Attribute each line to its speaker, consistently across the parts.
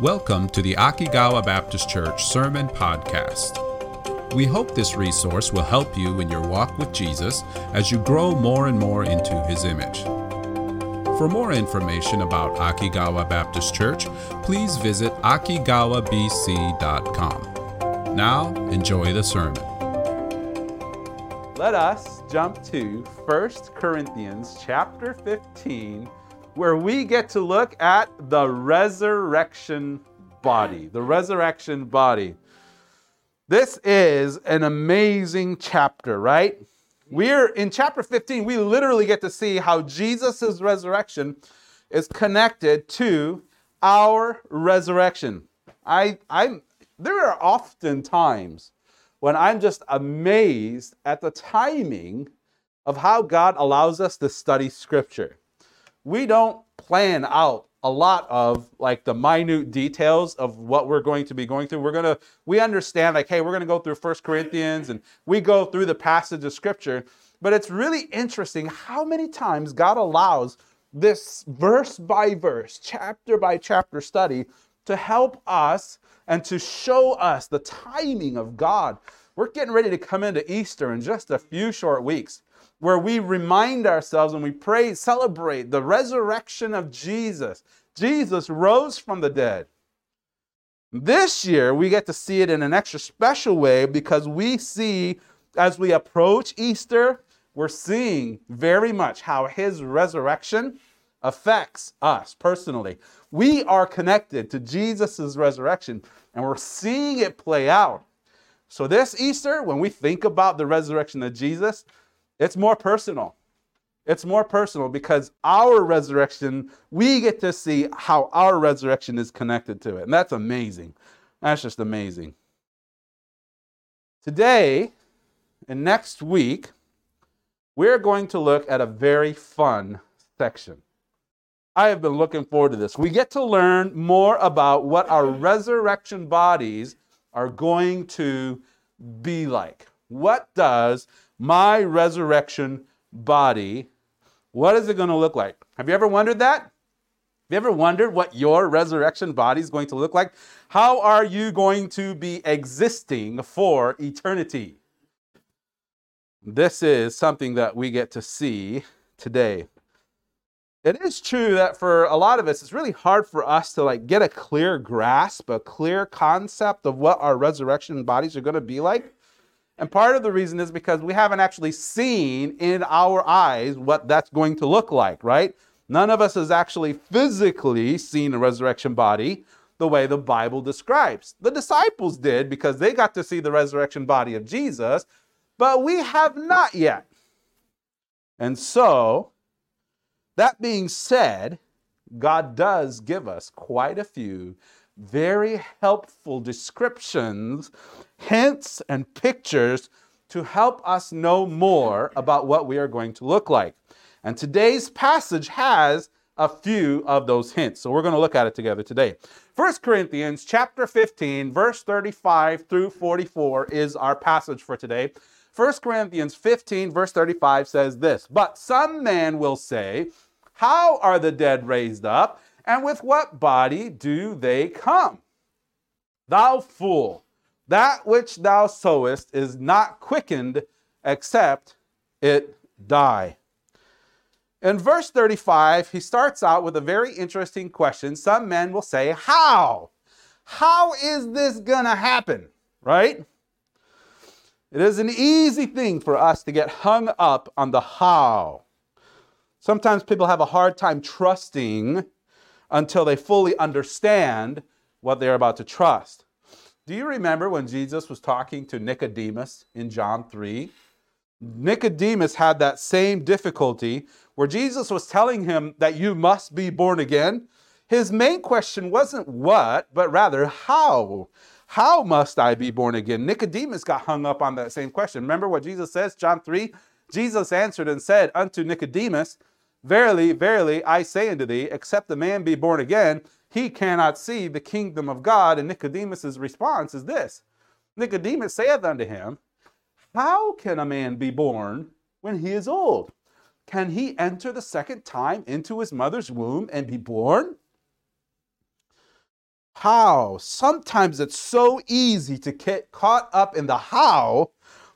Speaker 1: Welcome to the Akigawa Baptist Church Sermon Podcast. We hope this resource will help you in your walk with Jesus as you grow more and more into his image. For more information about Akigawa Baptist Church, please visit akigawabc.com. Now, enjoy the sermon.
Speaker 2: Let us jump to 1 Corinthians chapter 15 where we get to look at the resurrection body. The resurrection body. This is an amazing chapter, right? We're in chapter 15, we literally get to see how Jesus' resurrection is connected to our resurrection. I, I'm, there are often times when I'm just amazed at the timing of how God allows us to study Scripture we don't plan out a lot of like the minute details of what we're going to be going through. We're going to, we understand like, hey, we're going to go through First Corinthians and we go through the passage of scripture. But it's really interesting how many times God allows this verse by verse, chapter by chapter study to help us and to show us the timing of God. We're getting ready to come into Easter in just a few short weeks where we remind ourselves and we pray, celebrate the resurrection of Jesus. Jesus rose from the dead. This year, we get to see it in an extra special way because we see as we approach Easter, we're seeing very much how his resurrection affects us personally. We are connected to Jesus' resurrection and we're seeing it play out. So, this Easter, when we think about the resurrection of Jesus, it's more personal. It's more personal because our resurrection, we get to see how our resurrection is connected to it. And that's amazing. That's just amazing. Today and next week, we're going to look at a very fun section. I have been looking forward to this. We get to learn more about what our resurrection bodies are going to be like. What does my resurrection body, what is it going to look like? Have you ever wondered that? Have you ever wondered what your resurrection body is going to look like? How are you going to be existing for eternity? This is something that we get to see today. It is true that for a lot of us, it's really hard for us to like get a clear grasp, a clear concept of what our resurrection bodies are going to be like. And part of the reason is because we haven't actually seen in our eyes what that's going to look like, right? None of us has actually physically seen a resurrection body the way the Bible describes. The disciples did because they got to see the resurrection body of Jesus, but we have not yet. And so, that being said, God does give us quite a few very helpful descriptions, hints, and pictures to help us know more about what we are going to look like. And today's passage has a few of those hints. So we're going to look at it together today. 1 Corinthians chapter 15 verse 35 through 44 is our passage for today. 1 Corinthians 15 verse 35 says this, "But some man will say, how are the dead raised up? And with what body do they come? Thou fool, that which thou sowest is not quickened except it die. In verse 35, he starts out with a very interesting question. Some men will say, How? How is this gonna happen? Right? It is an easy thing for us to get hung up on the how. Sometimes people have a hard time trusting until they fully understand what they're about to trust. Do you remember when Jesus was talking to Nicodemus in John 3? Nicodemus had that same difficulty where Jesus was telling him that you must be born again. His main question wasn't what, but rather how. How must I be born again? Nicodemus got hung up on that same question. Remember what Jesus says, John 3? Jesus answered and said unto Nicodemus, Verily, verily, I say unto thee, except a man be born again, he cannot see the kingdom of God. And Nicodemus' response is this Nicodemus saith unto him, How can a man be born when he is old? Can he enter the second time into his mother's womb and be born? how. Sometimes it's so easy to get caught up in the how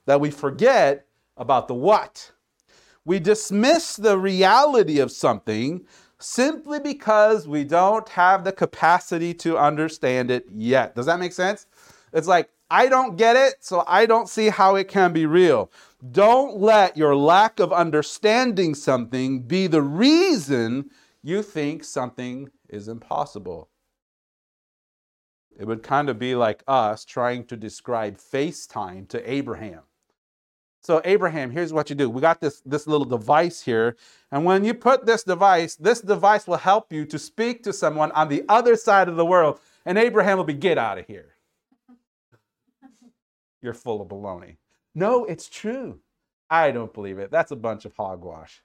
Speaker 2: that we forget about the what. We dismiss the reality of something simply because we don't have the capacity to understand it yet. Does that make sense? It's like, I don't get it, so I don't see how it can be real. Don't let your lack of understanding something be the reason you think something is impossible. It would kind of be like us trying to describe FaceTime to Abraham. So Abraham, here's what you do. We got this, this little device here. And when you put this device, this device will help you to speak to someone on the other side of the world. And Abraham will be, get out of here. You're full of baloney. No, it's true. I don't believe it. That's a bunch of hogwash.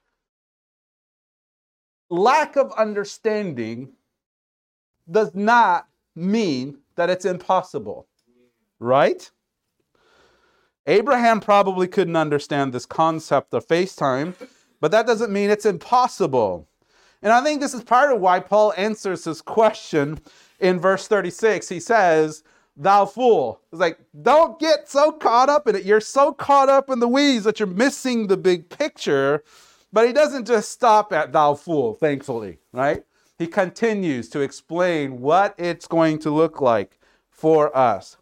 Speaker 2: Lack of understanding does not mean that it's impossible, right? Abraham probably couldn't understand this concept of FaceTime, but that doesn't mean it's impossible. And I think this is part of why Paul answers his question in verse 36. He says, Thou fool. It's like, don't get so caught up in it. You're so caught up in the weeds that you're missing the big picture. But he doesn't just stop at thou fool, thankfully, right? He continues to explain what it's going to look like for us.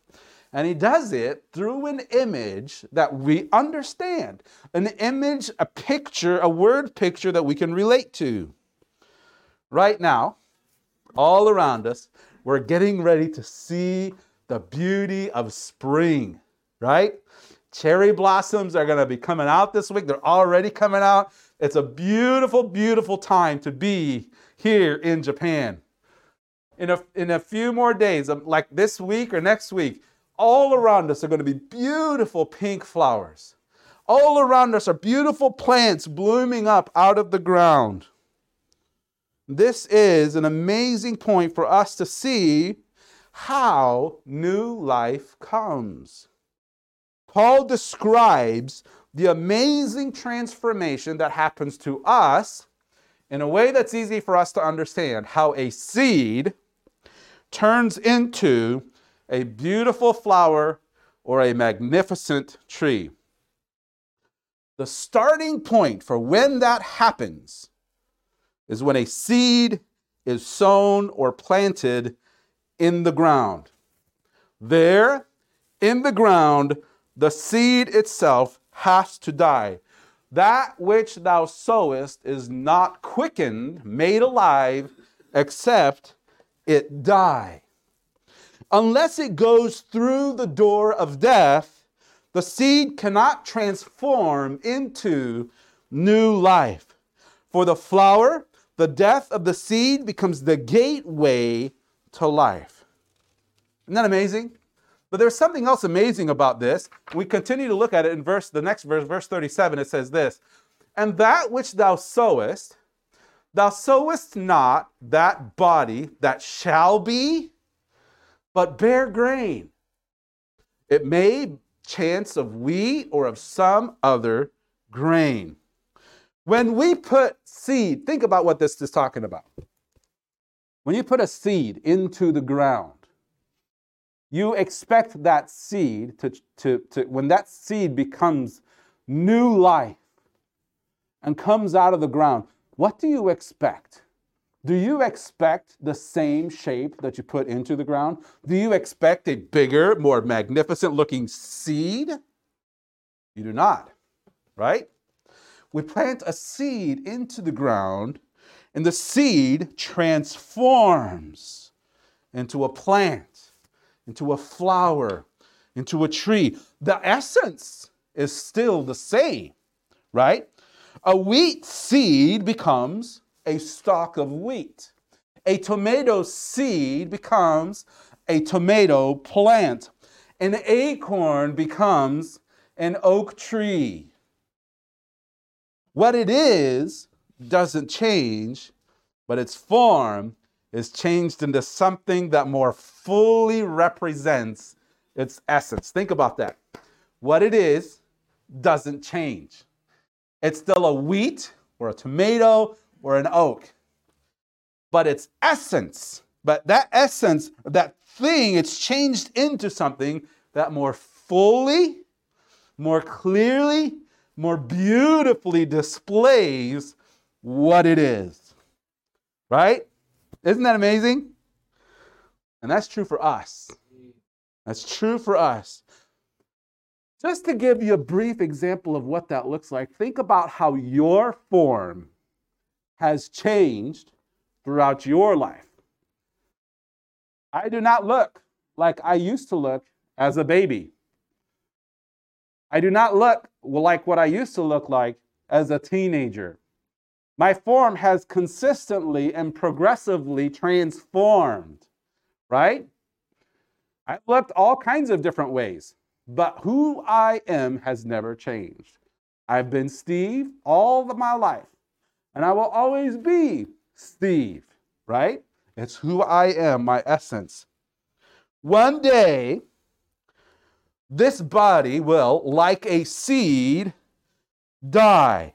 Speaker 2: And he does it through an image that we understand an image, a picture, a word picture that we can relate to. Right now, all around us, we're getting ready to see the beauty of spring, right? Cherry blossoms are going to be coming out this week. They're already coming out. It's a beautiful, beautiful time to be here in Japan. In a, in a few more days, um, like this week or next week, all around us are going to be beautiful pink flowers. All around us are beautiful plants blooming up out of the ground. This is an amazing point for us to see how new life comes. Paul describes the amazing transformation that happens to us in a way that's easy for us to understand how a seed turns into a beautiful flower or a magnificent tree. The starting point for when that happens is when a seed is sown or planted in the ground. There, in the ground, the seed itself has to die. That which thou sowest is not quickened, made alive, except it die. Unless it goes through the door of death, the seed cannot transform into new life. For the flower, the death of the seed becomes the gateway to life. Isn't that amazing? But there's something else amazing about this. We continue to look at it in verse the next verse, verse 37. It says this, "And that which thou sowest, thou sowest not that body that shall be, but bare grain. It may chance of wheat or of some other grain." When we put seed, think about what this is talking about. When you put a seed into the ground, you expect that seed to, to, to, when that seed becomes new life and comes out of the ground, what do you expect? Do you expect the same shape that you put into the ground? Do you expect a bigger, more magnificent looking seed? You do not, right? We plant a seed into the ground and the seed transforms into a plant, into a flower, into a tree. The essence is still the same, right? A wheat seed becomes a stalk of wheat. A tomato seed becomes a tomato plant. An acorn becomes an oak tree. What it is doesn't change, but its form is changed into something that more fully represents its essence. Think about that. What it is doesn't change. It's still a wheat or a tomato or an oak, but its essence But that essence, that thing, it's changed into something that more fully, more clearly, more beautifully displays what it is. Right? Isn't that amazing? And that's true for us. That's true for us. Just to give you a brief example of what that looks like, think about how your form has changed throughout your life. I do not look like I used to look as a baby. I do not look like what I used to look like as a teenager. My form has consistently and progressively transformed, right? I've looked all kinds of different ways, but who I am has never changed. I've been Steve all of my life, and I will always be Steve, right? It's who I am, my essence. One day, this body will, like a seed, die.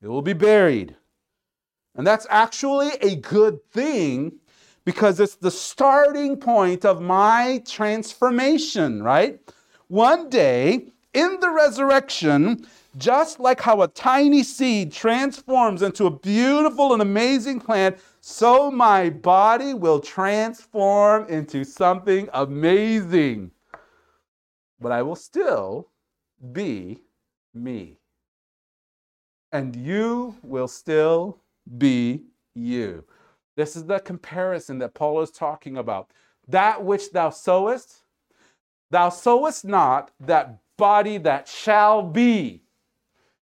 Speaker 2: It will be buried. And that's actually a good thing because it's the starting point of my transformation, right? One day in the resurrection, just like how a tiny seed transforms into a beautiful and amazing plant, so my body will transform into something amazing. But I will still be me. And you will still be you. This is the comparison that Paul is talking about. That which thou sowest, thou sowest not that body that shall be.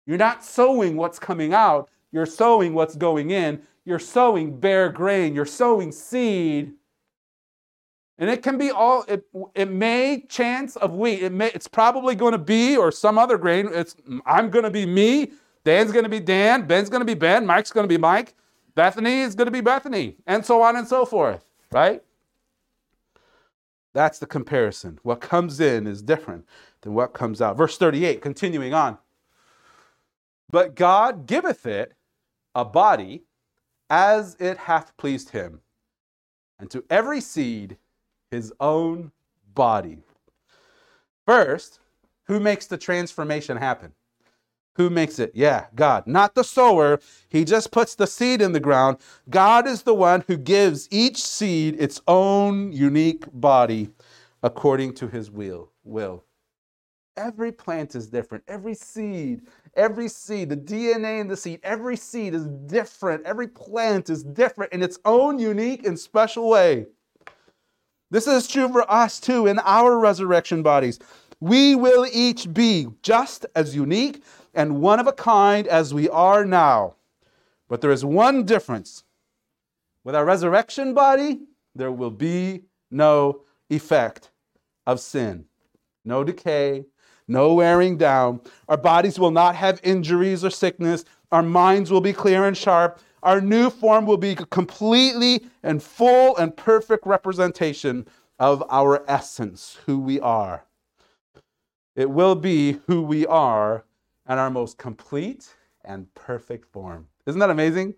Speaker 2: You're not sowing what's coming out, you're sowing what's going in. You're sowing bare grain, you're sowing seed. And it can be all, it, it may chance of wheat. It may, it's probably going to be, or some other grain. It's I'm going to be me. Dan's going to be Dan. Ben's going to be Ben. Mike's going to be Mike. Bethany is going to be Bethany, and so on and so forth, right? That's the comparison. What comes in is different than what comes out. Verse 38, continuing on. But God giveth it a body as it hath pleased him, and to every seed his own body. First, who makes the transformation happen? Who makes it? Yeah, God. Not the sower. He just puts the seed in the ground. God is the one who gives each seed its own unique body according to his will. will. Every plant is different. Every seed, every seed, the DNA in the seed, every seed is different. Every plant is different in its own unique and special way. This is true for us too in our resurrection bodies. We will each be just as unique and one of a kind as we are now. But there is one difference. With our resurrection body, there will be no effect of sin, no decay, no wearing down. Our bodies will not have injuries or sickness. Our minds will be clear and sharp. Our new form will be completely and full and perfect representation of our essence, who we are. It will be who we are and our most complete and perfect form. Isn't that amazing?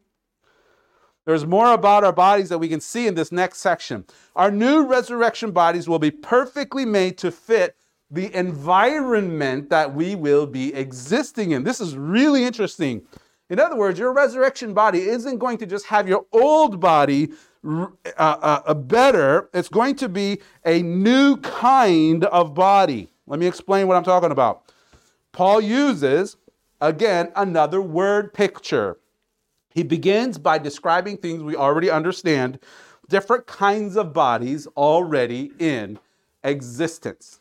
Speaker 2: There's more about our bodies that we can see in this next section. Our new resurrection bodies will be perfectly made to fit the environment that we will be existing in. This is really interesting. In other words, your resurrection body isn't going to just have your old body uh, uh, uh, better, it's going to be a new kind of body. Let me explain what I'm talking about. Paul uses, again, another word picture. He begins by describing things we already understand, different kinds of bodies already in existence.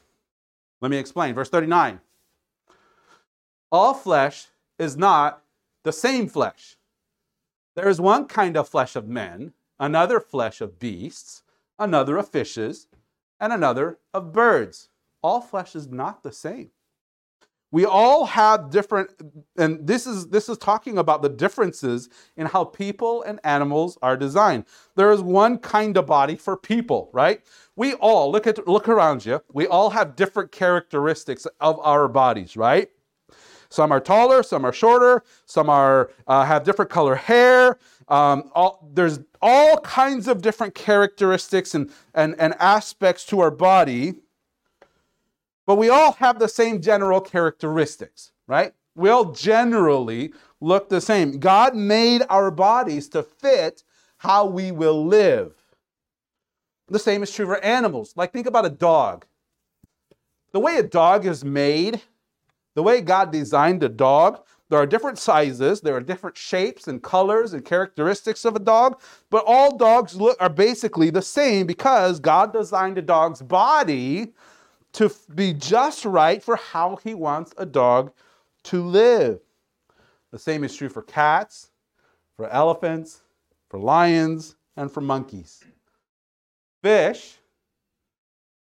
Speaker 2: Let me explain. Verse 39 All flesh is not the same flesh. There is one kind of flesh of men, another flesh of beasts, another of fishes, and another of birds. All flesh is not the same. We all have different, and this is this is talking about the differences in how people and animals are designed. There is one kind of body for people, right? We all look at look around you. We all have different characteristics of our bodies, right? Some are taller, some are shorter, some are uh, have different color hair. Um, all, there's all kinds of different characteristics and, and, and aspects to our body, but we all have the same general characteristics, right? We all generally look the same. God made our bodies to fit how we will live. The same is true for animals. Like, think about a dog. The way a dog is made, the way God designed a dog, there are different sizes, there are different shapes and colors and characteristics of a dog, but all dogs look, are basically the same because God designed a dog's body to be just right for how he wants a dog to live. The same is true for cats, for elephants, for lions, and for monkeys. Fish,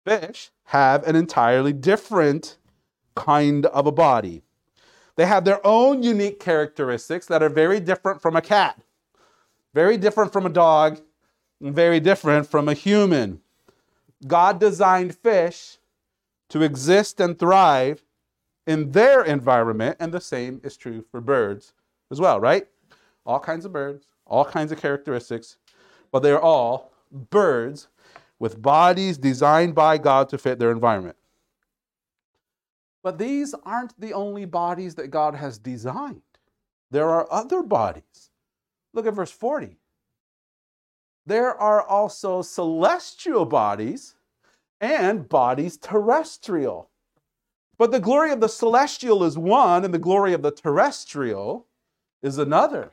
Speaker 2: fish have an entirely different kind of a body. They have their own unique characteristics that are very different from a cat, very different from a dog, and very different from a human. God designed fish to exist and thrive in their environment, and the same is true for birds as well, right? All kinds of birds, all kinds of characteristics, but they're all birds with bodies designed by God to fit their environment. But these aren't the only bodies that God has designed. There are other bodies. Look at verse 40. There are also celestial bodies and bodies terrestrial. But the glory of the celestial is one, and the glory of the terrestrial is another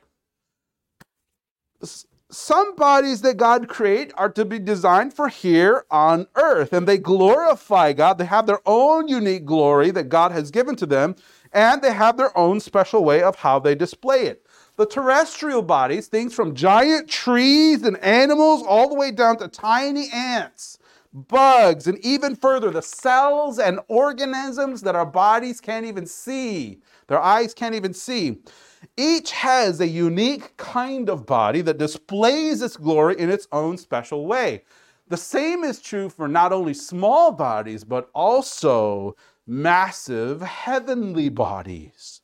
Speaker 2: some bodies that God create are to be designed for here on earth and they glorify God. They have their own unique glory that God has given to them and they have their own special way of how they display it. The terrestrial bodies, things from giant trees and animals all the way down to tiny ants, bugs, and even further, the cells and organisms that our bodies can't even see, their eyes can't even see. Each has a unique kind of body that displays its glory in its own special way. The same is true for not only small bodies, but also massive heavenly bodies.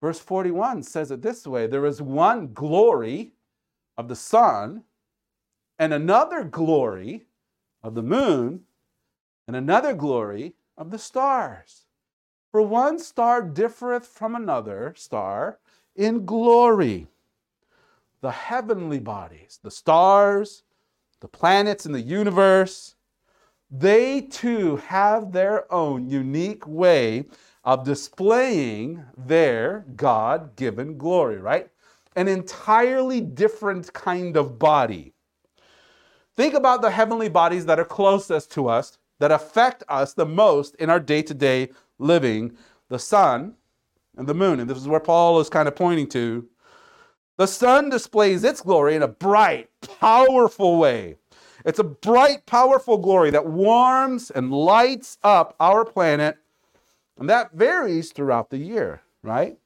Speaker 2: Verse 41 says it this way there is one glory of the sun, and another glory of the moon, and another glory of the stars. For one star differeth from another star in glory. The heavenly bodies, the stars, the planets in the universe, they too have their own unique way of displaying their God given glory, right? An entirely different kind of body. Think about the heavenly bodies that are closest to us, that affect us the most in our day to day living, the sun and the moon. And this is where Paul is kind of pointing to. The sun displays its glory in a bright, powerful way. It's a bright, powerful glory that warms and lights up our planet. And that varies throughout the year, right?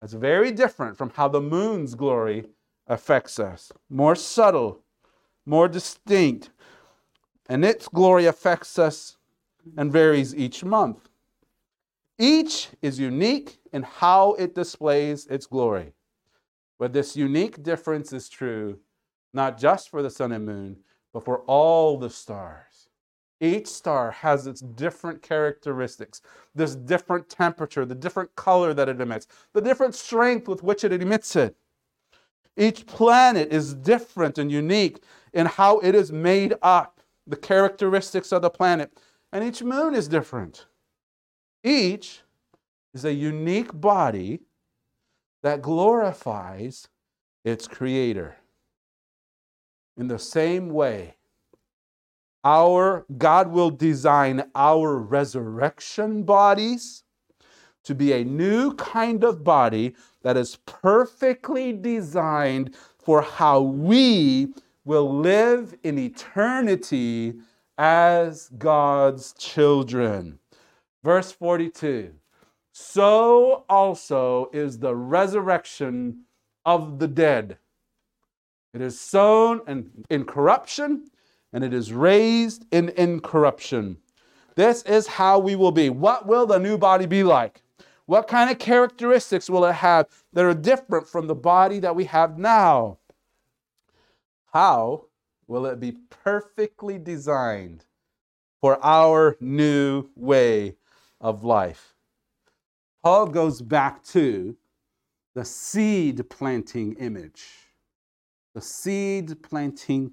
Speaker 2: That's very different from how the moon's glory affects us. More subtle, more distinct. And its glory affects us and varies each month. Each is unique in how it displays its glory. But this unique difference is true not just for the sun and moon, but for all the stars. Each star has its different characteristics, this different temperature, the different color that it emits, the different strength with which it emits it. Each planet is different and unique in how it is made up, the characteristics of the planet. And each moon is different. Each is a unique body that glorifies its creator. In the same way, our God will design our resurrection bodies to be a new kind of body that is perfectly designed for how we will live in eternity as God's children. Verse 42 So also is the resurrection of the dead. It is sown in, in corruption, and it is raised in incorruption. This is how we will be. What will the new body be like? What kind of characteristics will it have that are different from the body that we have now? How will it be perfectly designed for our new way of life? Paul goes back to the seed planting image. The seed planting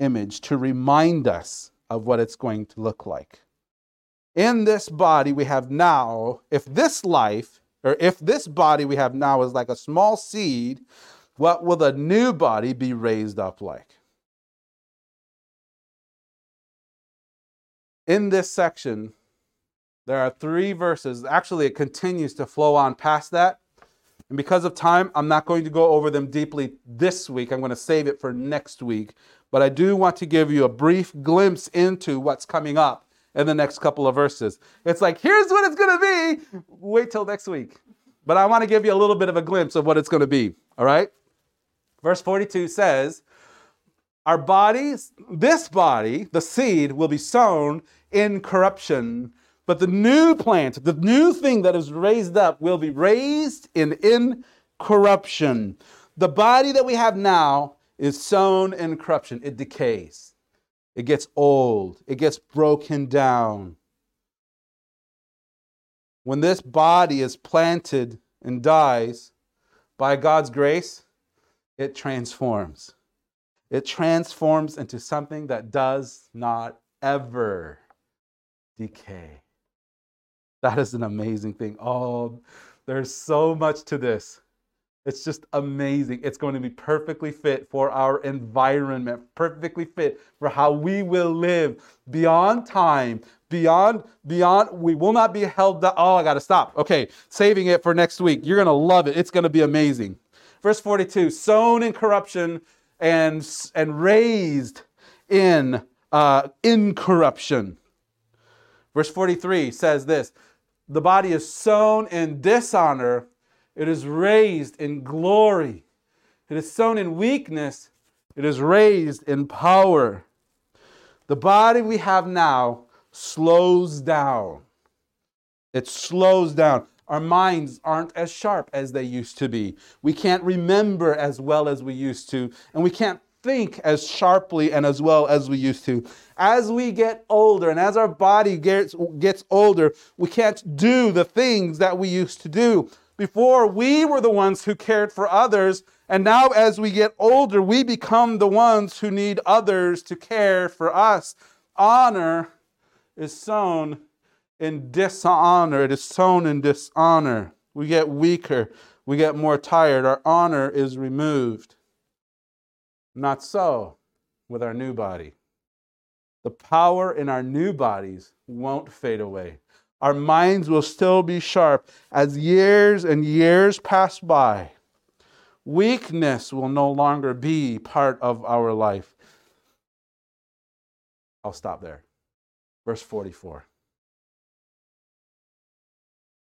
Speaker 2: image to remind us of what it's going to look like. In this body we have now, if this life, or if this body we have now is like a small seed, what will the new body be raised up like? In this section, there are three verses. Actually, it continues to flow on past that. And because of time, I'm not going to go over them deeply this week. I'm going to save it for next week. But I do want to give you a brief glimpse into what's coming up in the next couple of verses. It's like, here's what it's going to be. Wait till next week. But I want to give you a little bit of a glimpse of what it's going to be. All right? Verse 42 says, Our bodies, this body, the seed, will be sown in corruption but the new plant, the new thing that is raised up, will be raised in incorruption. The body that we have now is sown in corruption. It decays, it gets old, it gets broken down. When this body is planted and dies, by God's grace, it transforms. It transforms into something that does not ever decay. That is an amazing thing. Oh, there's so much to this. It's just amazing. It's going to be perfectly fit for our environment, perfectly fit for how we will live beyond time, beyond, beyond, we will not be held. Oh, I got to stop. Okay, saving it for next week. You're going to love it. It's going to be amazing. Verse 42 sown in corruption and, and raised in uh, incorruption. Verse 43 says this the body is sown in dishonor, it is raised in glory. It is sown in weakness, it is raised in power. The body we have now slows down. It slows down. Our minds aren't as sharp as they used to be. We can't remember as well as we used to, and we can't think as sharply and as well as we used to. As we get older and as our body gets, gets older, we can't do the things that we used to do. Before, we were the ones who cared for others, and now as we get older, we become the ones who need others to care for us. Honor is sown in dishonor, it is sown in dishonor. We get weaker, we get more tired, our honor is removed. Not so with our new body. The power in our new bodies won't fade away. Our minds will still be sharp as years and years pass by. Weakness will no longer be part of our life. I'll stop there. Verse 44.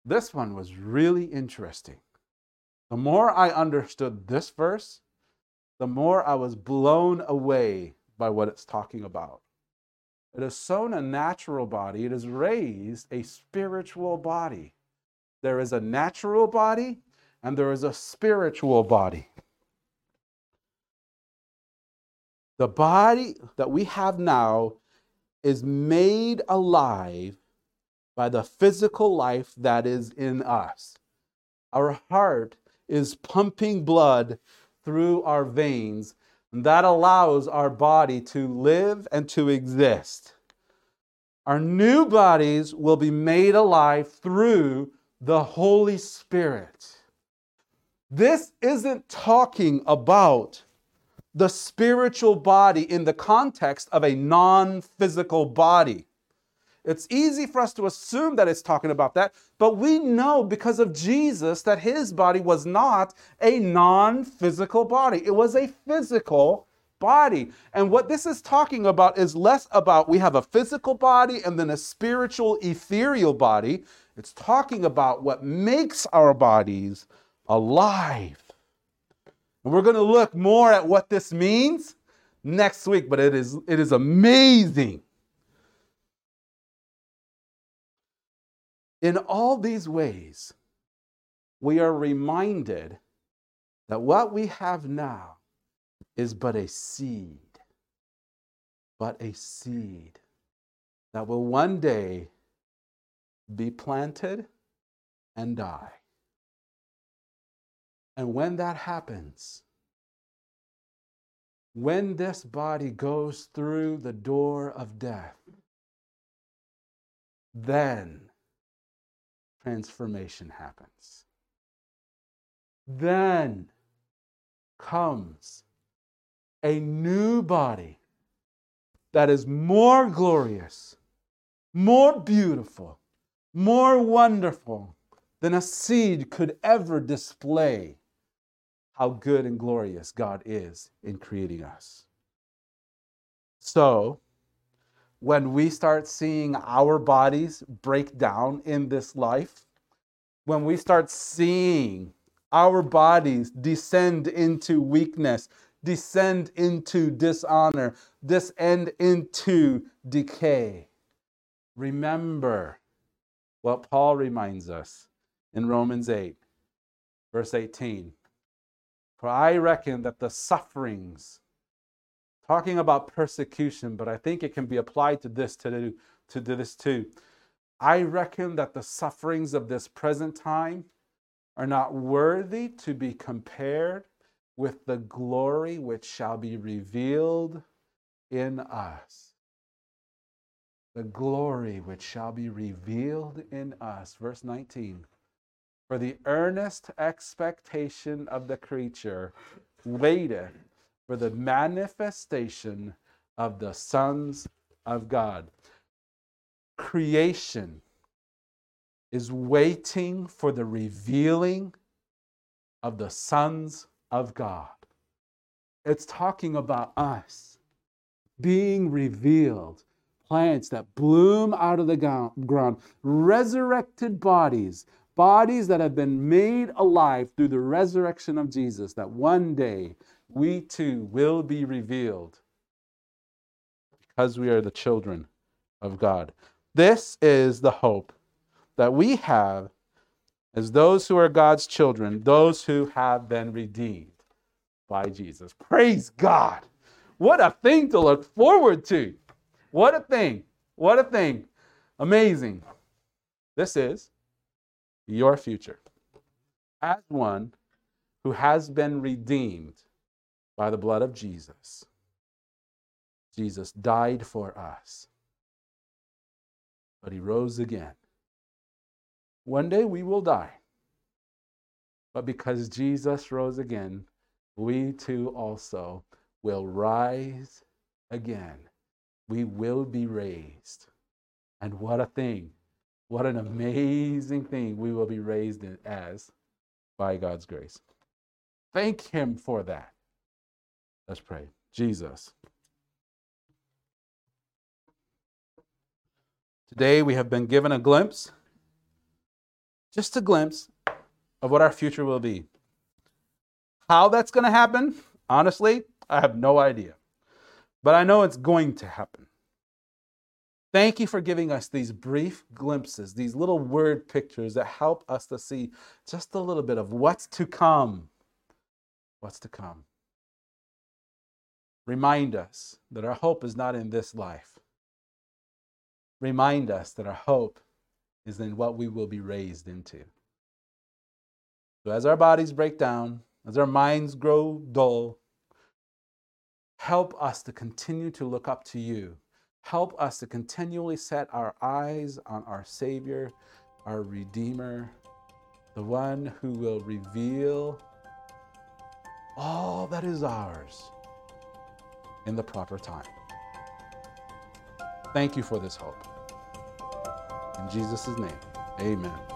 Speaker 2: This one was really interesting. The more I understood this verse, the more I was blown away by what it's talking about. It has sown a natural body, it has raised a spiritual body. There is a natural body and there is a spiritual body. The body that we have now is made alive by the physical life that is in us. Our heart is pumping blood through our veins. That allows our body to live and to exist. Our new bodies will be made alive through the Holy Spirit. This isn't talking about the spiritual body in the context of a non physical body. It's easy for us to assume that it's talking about that, but we know because of Jesus that his body was not a non physical body, it was a physical body. And what this is talking about is less about we have a physical body and then a spiritual, ethereal body. It's talking about what makes our bodies alive. And we're going to look more at what this means next week, but it is, it is amazing In all these ways, we are reminded that what we have now is but a seed, but a seed that will one day be planted and die. And when that happens, when this body goes through the door of death, then transformation happens. Then comes a new body that is more glorious, more beautiful, more wonderful than a seed could ever display how good and glorious God is in creating us. So, when we start seeing our bodies break down in this life, when we start seeing our bodies descend into weakness, descend into dishonor, descend into decay, remember what Paul reminds us in Romans 8, verse 18. For I reckon that the sufferings, talking about persecution, but I think it can be applied to this to, to this too. I reckon that the sufferings of this present time are not worthy to be compared with the glory which shall be revealed in us. The glory which shall be revealed in us. Verse 19. For the earnest expectation of the creature waiteth for the manifestation of the sons of God. Creation is waiting for the revealing of the sons of God. It's talking about us being revealed, plants that bloom out of the ground, resurrected bodies, bodies that have been made alive through the resurrection of Jesus, that one day we too will be revealed because we are the children of God. This is the hope that we have as those who are God's children, those who have been redeemed by Jesus. Praise God. What a thing to look forward to. What a thing. What a thing. Amazing. This is your future as one who has been redeemed by the blood of Jesus. Jesus died for us, but he rose again. One day we will die, but because Jesus rose again, we too also will rise again. We will be raised. And what a thing! What an amazing thing we will be raised as by God's grace. Thank Him for that. Let's pray. Jesus. Today we have been given a glimpse, just a glimpse, of what our future will be. How that's going to happen, honestly, I have no idea. But I know it's going to happen. Thank you for giving us these brief glimpses, these little word pictures that help us to see just a little bit of what's to come. What's to come. Remind us that our hope is not in this life. Remind us that our hope is in what we will be raised into. So, as our bodies break down, as our minds grow dull, help us to continue to look up to you Help us to continually set our eyes on our Savior, our Redeemer, the one who will reveal all that is ours in the proper time. Thank you for this hope. In Jesus' name, amen.